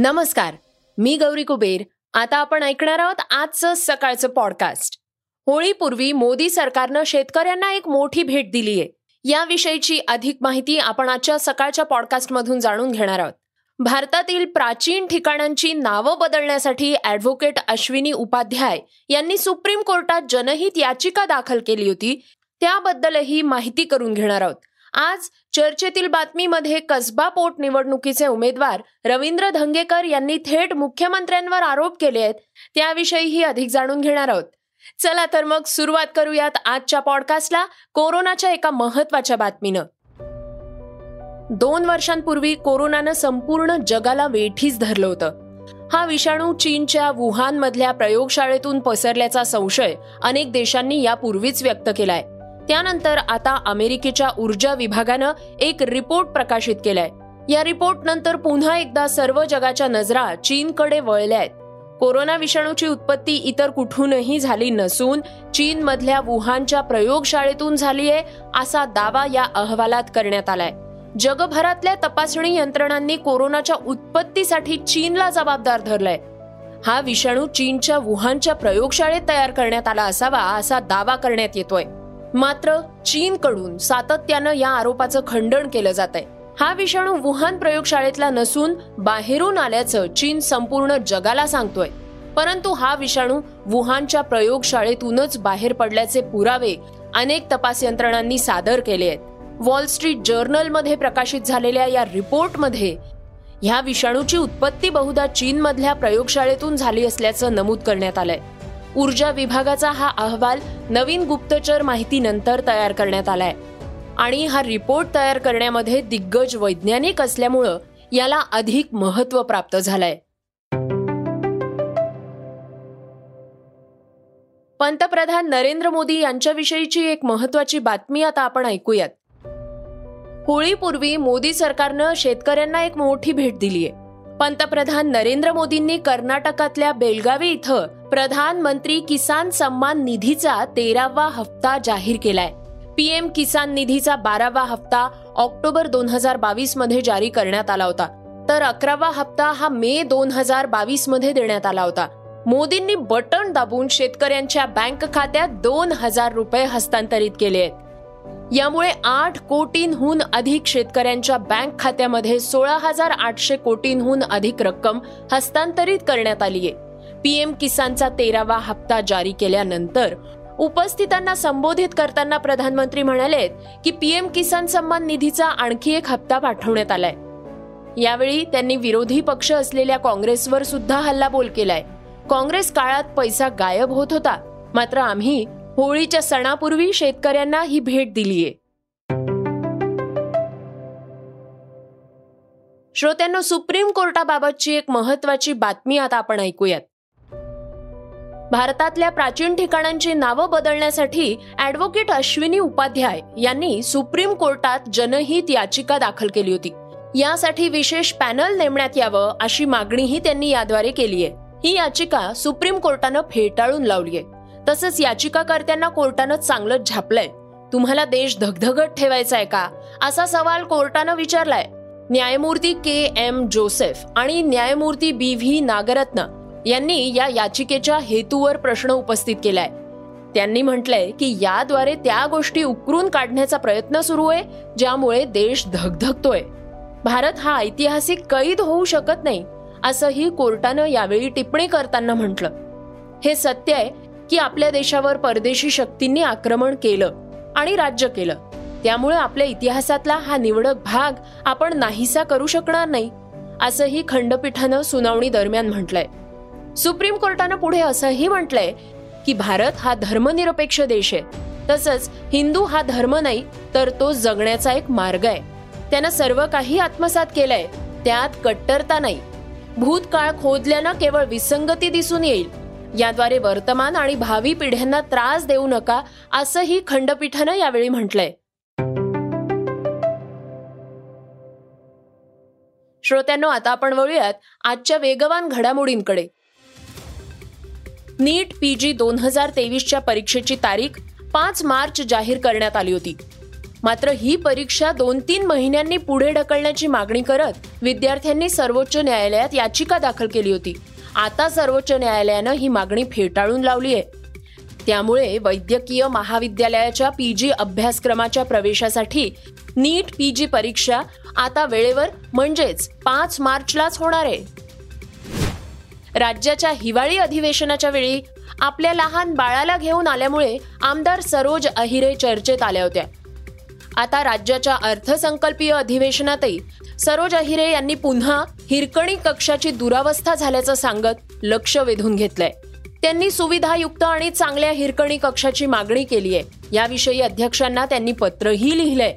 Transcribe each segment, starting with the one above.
नमस्कार मी गौरी कुबेर. आता आपण ऐकणार आहोत आजचं सकाळचं पॉडकास्ट होळीपूर्वी मोदी सरकारनं शेतकऱ्यांना एक मोठी भेट दिली आहे. याविषयीची अधिक माहिती आपण आजच्या सकाळच्या पॉडकास्टमधून जाणून घेणार आहोत. भारतातील प्राचीन ठिकाणांची नावं बदलण्यासाठी ॲडव्होकेट अश्विनी उपाध्याय यांनी सुप्रीम कोर्टात जनहित याचिका दाखल केली होती. त्याबद्दलही माहिती करून घेणार आहोत. आज चर्चेतील बातमीमध्ये कसबा पोट निवडणुकीचे उमेदवार रवींद्र धंगेकर यांनी थेट मुख्यमंत्र्यांवर आरोप केले आहेत. त्याविषयीही अधिक जाणून घेणार आहोत. चला तर मग सुरुवात करूयात आजच्या पॉडकास्टला कोरोनाच्या एका महत्त्वाच्या बातमीनं. दोन वर्षांपूर्वी कोरोनानं संपूर्ण जगाला वेठीच धरलं होतं. हा विषाणू चीनच्या वुहान मधल्या प्रयोगशाळेतून पसरल्याचा संशय अनेक देशांनी यापूर्वीच व्यक्त केलाय. त्यानंतर आता अमेरिकेच्या ऊर्जा विभागानं एक रिपोर्ट प्रकाशित केलाय. या रिपोर्ट नंतर पुन्हा एकदा सर्व जगाच्या नजरा चीनकडे वळल्या आहेत. कोरोना विषाणूची उत्पत्ती इतर कुठूनही झाली नसून चीन मधल्या वुहानच्या प्रयोगशाळेतून झालीय असा दावा या अहवालात करण्यात आलाय. जगभरातल्या तपासणी यंत्रणांनी कोरोनाच्या उत्पत्तीसाठी चीनला जबाबदार धरलाय. हा विषाणू चीनच्या वुहानच्या प्रयोगशाळेत तयार करण्यात आला असावा असा दावा करण्यात येतोय. मात्र चीनकडून सातत्यानं या आरोपाचं खंडन केलं जात आहे हा विषाणू वुहान प्रयोगशाळेतला नसून बाहेरून आल्याचं चीन संपूर्ण जगाला सांगतोय. परंतु हा विषाणू वुहानच्या प्रयोगशाळेतूनच बाहेर पडल्याचे पुरावे अनेक तपास यंत्रणांनी सादर केले आहेत. वॉल स्ट्रीट जर्नलमध्ये प्रकाशित झालेल्या या रिपोर्टमध्ये ह्या विषाणूची उत्पत्ती बहुधा चीनमधल्या प्रयोगशाळेतून झाली असल्याचं नमूद करण्यात आलंय. ऊर्जा विभागाचा हा अहवाल नवीन गुप्तचर माहितीनंतर तयार करण्यात आलाय. आणि हा रिपोर्ट तयार करण्यामध्ये दिग्गज वैज्ञानिक असल्यामुळं याला अधिक महत्त्व प्राप्त झालंय. पंतप्रधान नरेंद्र मोदी यांच्याविषयीची एक महत्वाची बातमी आता आपण ऐकूयात. होळीपूर्वी मोदी सरकारनं शेतकऱ्यांना एक मोठी भेट दिलीय. पंतप्रधान नरेंद्र मोदींनी कर्नाटकातल्या बेलगावी इथं प्रधानमंत्री किसान सन्मान निधीचा तेरावा हप्ता जाहीर केलाय. पीएम किसान निधीचा बारावा हप्ता ऑक्टोबर दोन हजार बावीसमध्ये जारी करण्यात आला होता. तर अकरावा हप्ता हा मे दोन हजार बावीसमध्ये देण्यात आला होता. मोदींनी बटन दाबून शेतकऱ्यांच्या बँक खात्यात दोन हजार रुपये हस्तांतरित केले आहेत. यामुळे आठ कोटींहून अधिक शेतकऱ्यांच्या बँक खात्यामध्ये सोळा हजार आठशे कोटींहून अधिक रक्कम हस्तांतरित करण्यात आली आहे पीएम किसानचा तेरावा हप्ता जारी केल्यानंतर उपस्थितांना संबोधित करताना प्रधानमंत्री म्हणाले की पीएम किसान सन्मान निधीचा आणखी एक हप्ता पाठवण्यात आलाय. यावेळी त्यांनी विरोधी पक्ष असलेल्या काँग्रेसवर सुद्धा हल्लाबोल केलाय. काँग्रेस काळात पैसा गायब होत होता. मात्र आम्ही होळीच्या सणापूर्वी शेतकऱ्यांना ही भेट दिलीये. श्रोत्यांना सुप्रीम कोर्टाबाबतची एक महत्वाची बातमी आता आपण ऐकूयात. भारतातल्या प्राचीन ठिकाणांची नावं बदलण्यासाठी ऍडव्होकेट अश्विनी उपाध्याय यांनी सुप्रीम कोर्टात जनहित याचिका दाखल केली होती. यासाठी विशेष पॅनल नेमण्यात यावं अशी मागणीही त्यांनी याद्वारे केली आहे. ही याचिका सुप्रीम कोर्टानं फेटाळून लावली आहे तसंच याचिकाकर्त्यांना कोर्टानं चांगलंच झापलंय. तुम्हाला देश धगधगत ठेवायचा आहे का? असा सवाल कोर्टानं विचारलाय. न्यायमूर्ती के एम जोसेफ आणि न्यायमूर्ती बी व्ही नागरत्न यांनी या याचिकेच्या हेतूवर प्रश्न उपस्थित केलाय. त्यांनी म्हटलंय की याद्वारे त्या गोष्टी उकरून काढण्याचा प्रयत्न सुरू आहे ज्यामुळे देश धगधगतोय. भारत हा ऐतिहासिक कैद होऊ शकत नाही असंही कोर्टानं यावेळी टिप्पणी करताना म्हटलं. हे सत्य आहे की आपल्या देशावर परदेशी शक्तींनी आक्रमण केलं आणि राज्य केलं. त्यामुळे आपल्या इतिहासातला हा निवडक भाग आपण नाहीसा करू शकणार नाही असंही खंडपीठानं सुनावणी दरम्यान म्हटलंय. सुप्रीम कोर्टानं पुढे असंही म्हटलंय की भारत हा धर्मनिरपेक्ष देश आहे. तसंच हिंदू हा धर्म नाही तर तो जगण्याचा एक मार्ग आहे. त्यानं सर्व काही आत्मसात केलंय त्यात कट्टरता नाही. भूतकाळ खोदल्यानं केवळ विसंगती दिसून येईल. याद्वारे वर्तमान आणि भावी पिढ्यांना त्रास देऊ नका असंही खंडपीठानं यावेळी म्हटलंय. श्रोत्यांनो आता आपण वळूयात आजच्या वेगवान घडामोडींकडे. नीट पी जी दोन हजार तेवीसच्या परीक्षेची तारीख पाच मार्च जाहीर करण्यात आली होती. मात्र ही परीक्षा दोन तीन महिन्यांनी पुढे ढकलण्याची मागणी करत विद्यार्थ्यांनी सर्वोच्च न्यायालयात याचिका दाखल केली होती. आता सर्वोच्च न्यायालयानं ही मागणी फेटाळून लावली आहे. त्यामुळे वैद्यकीय महाविद्यालयाच्या पी जी अभ्यासक्रमाच्या प्रवेशासाठी नीट पी जी परीक्षा आता वेळेवर म्हणजेच पाच मार्चलाच होणार आहे. राज्याच्या हिवाळी अधिवेशनाच्या वेळी आपल्या लहान बाळाला घेऊन आल्यामुळे आमदार सरोज अहिरे चर्चेत आल्या होत्या. आता राज्याच्या अर्थसंकल्पीय अधिवेशनातही सरोज अहिरे यांनी पुन्हा हिरकणी कक्षाची दुरावस्था झाल्याचं सांगत लक्ष वेधून घेतलंय. त्यांनी सुविधायुक्त आणि चांगल्या हिरकणी कक्षाची मागणी केली आहे. याविषयी अध्यक्षांना त्यांनी पत्रही लिहिलंय.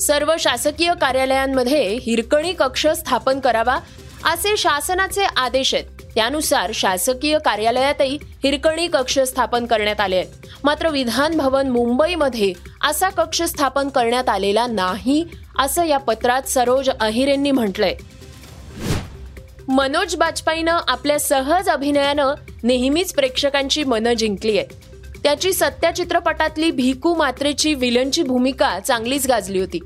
सर्व शासकीय कार्यालयांमध्ये हिरकणी कक्ष स्थापन करावा असे शासनाचे आदेश आहेत. त्यानुसार शासकीय कार्यालयातही हिरकणी कक्ष स्थापन करण्यात आले आहेत. मात्र विधान भवन मुंबईमध्ये असा कक्ष स्थापन करण्यात आलेला नाही असं या पत्रात सरोज अहिरेंनी म्हटलंय. मनोज बाजपेयीनं आपल्या सहज अभिनयानं नेहमीच प्रेक्षकांची मनं जिंकली आहे त्याची सत्या चित्रपटातली भिकू मात्रेची विलनची भूमिका चांगलीच गाजली होती.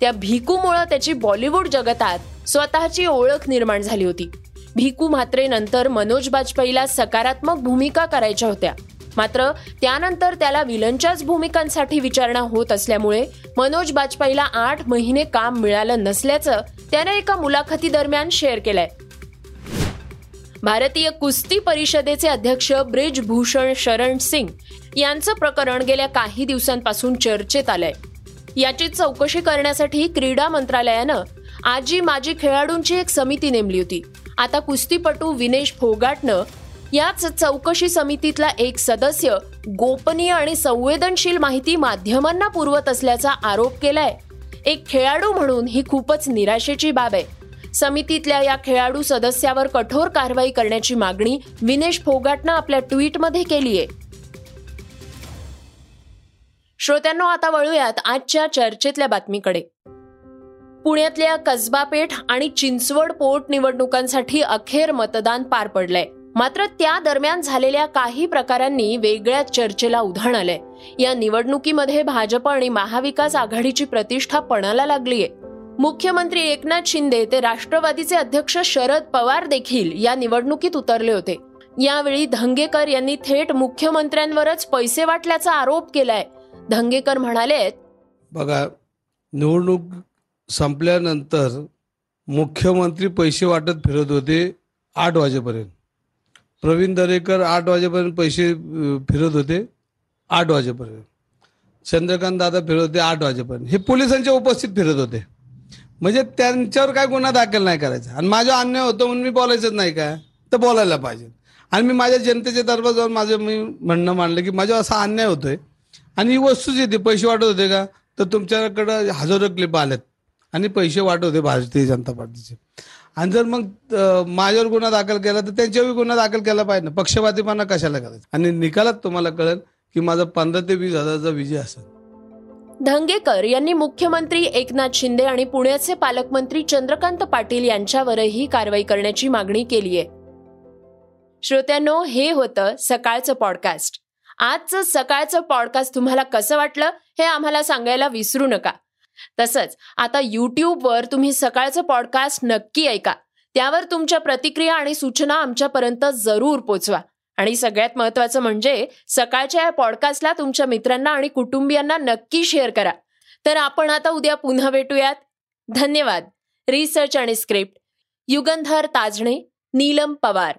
त्या भिकूमुळं त्याची बॉलिवूड जगतात स्वतःची ओळख निर्माण झाली होती. भिकू म्हात्रेनंतर मनोज बाजपेयीला सकारात्मक भूमिका करायच्या होत्या. मात्र त्यानंतर त्याला विलनच्याच भूमिकांसाठी विचारणा होत असल्यामुळे मनोज बाजपेयीला आठ महिने काम मिळालं नसल्याचं त्याने एका मुलाखतीदरम्यान शेअर केलंय. भारतीय कुस्ती परिषदेचे अध्यक्ष ब्रिजभूषण शरण सिंग यांचं प्रकरण गेल्या काही दिवसांपासून चर्चेत आलंय. याची चौकशी करण्यासाठी क्रीडा मंत्रालयानं आजी माजी खेळाडूंची एक समिती नेमली होती. आता कुस्तीपटू विनेश फोगाटनं याच चौकशी समितीतला एक सदस्य गोपनीय आणि संवेदनशील माहिती माध्यमांना पुरवत असल्याचा आरोप केलाय. एक खेळाडू म्हणून ही खूपच निराशेची बाब आहे. समितीतल्या या खेळाडू सदस्यावर कठोर कारवाई करण्याची मागणी विनेश फोगाटनं आपल्या ट्विटमध्ये केली आहे श्रोत्यांनो आता वळूयात आजच्या चर्चेतल्या बातमीकडे. पुण्यातल्या कसबा पेठ आणि चिंचवड पोट निवडणुकांसाठी अखेर मतदान पार पडलंय. मात्र त्या दरम्यान झालेल्या काही प्रकारांनी वेगळ्या चर्चेला उधाण आलंय. या निवडणुकीमध्ये भाजप आणि महाविकास आघाडीची प्रतिष्ठा पणाला लागलीय. मुख्यमंत्री एकनाथ शिंदे ते राष्ट्रवादीचे अध्यक्ष शरद पवार देखील या निवडणुकीत उतरले होते. यावेळी धंगेकर यांनी थेट मुख्यमंत्र्यांवरच पैसे वाटल्याचा आरोप केलाय. धंगेकर म्हणाले बघा निवडणूक संपल्यानंतर मुख्यमंत्री पैसे वाटत फिरत होते आठ वाजेपर्यंत. प्रवीण दरेकर आठ वाजेपर्यंत पैसे फिरत होते आठ वाजेपर्यंत. चंद्रकांत दादा फिरत होते आठ वाजेपर्यंत. हे पोलिसांच्या उपस्थित फिरत होते. म्हणजे त्यांच्यावर काय गुन्हा दाखल नाही करायचा. आणि माझा अन्याय होतो म्हणून मी बोलायचंच नाही काय तर बोलायला पाहिजे. आणि मी माझ्या जनतेच्या दरबार जाऊन माझं मी म्हणणं मांडलं की माझं असा अन्याय होतोय. आणि ही वस्तूच येते. पैसे वाटत होते का? तर तुमच्याकडं हजारो क्लिप आल्यात. आणि पैसे वाटत होते भारतीय जनता पार्टीचे. आणि जर मग माझ्यावर गुन्हा दाखल केला तर त्यांच्यावर गुन्हा दाखल केला पाहिजे ना. पक्षपातीपणा कशाला करायचं? आणि निकालात तुम्हाला कळेल की माझा पंधरा ते वीस हजारचा विजय असेल. धंगेकर यांनी मुख्यमंत्री एकनाथ शिंदे आणि पुण्याचे पालकमंत्री चंद्रकांत पाटील यांच्यावरही कारवाई करण्याची मागणी केली आहे श्रोत्यांनो हे होतं सकाळचं पॉडकास्ट आजचं सकाळचं पॉडकास्ट तुम्हाला कसं वाटलं हे आम्हाला सांगायला विसरू नका. तसंच आता युट्यूबवर तुम्ही सकाळचं पॉडकास्ट नक्की ऐका. त्यावर तुमच्या प्रतिक्रिया आणि सूचना आमच्यापर्यंत जरूर पोचवा. आणि सगळ्यात महत्वाचं म्हणजे सकाळच्या या पॉडकास्टला तुमच्या मित्रांना आणि कुटुंबियांना नक्की शेअर करा. तर आपण आता उद्या पुन्हा भेटूयात. धन्यवाद. रिसर्च आणि स्क्रिप्ट युगंधर ताजणे नीलम पवार.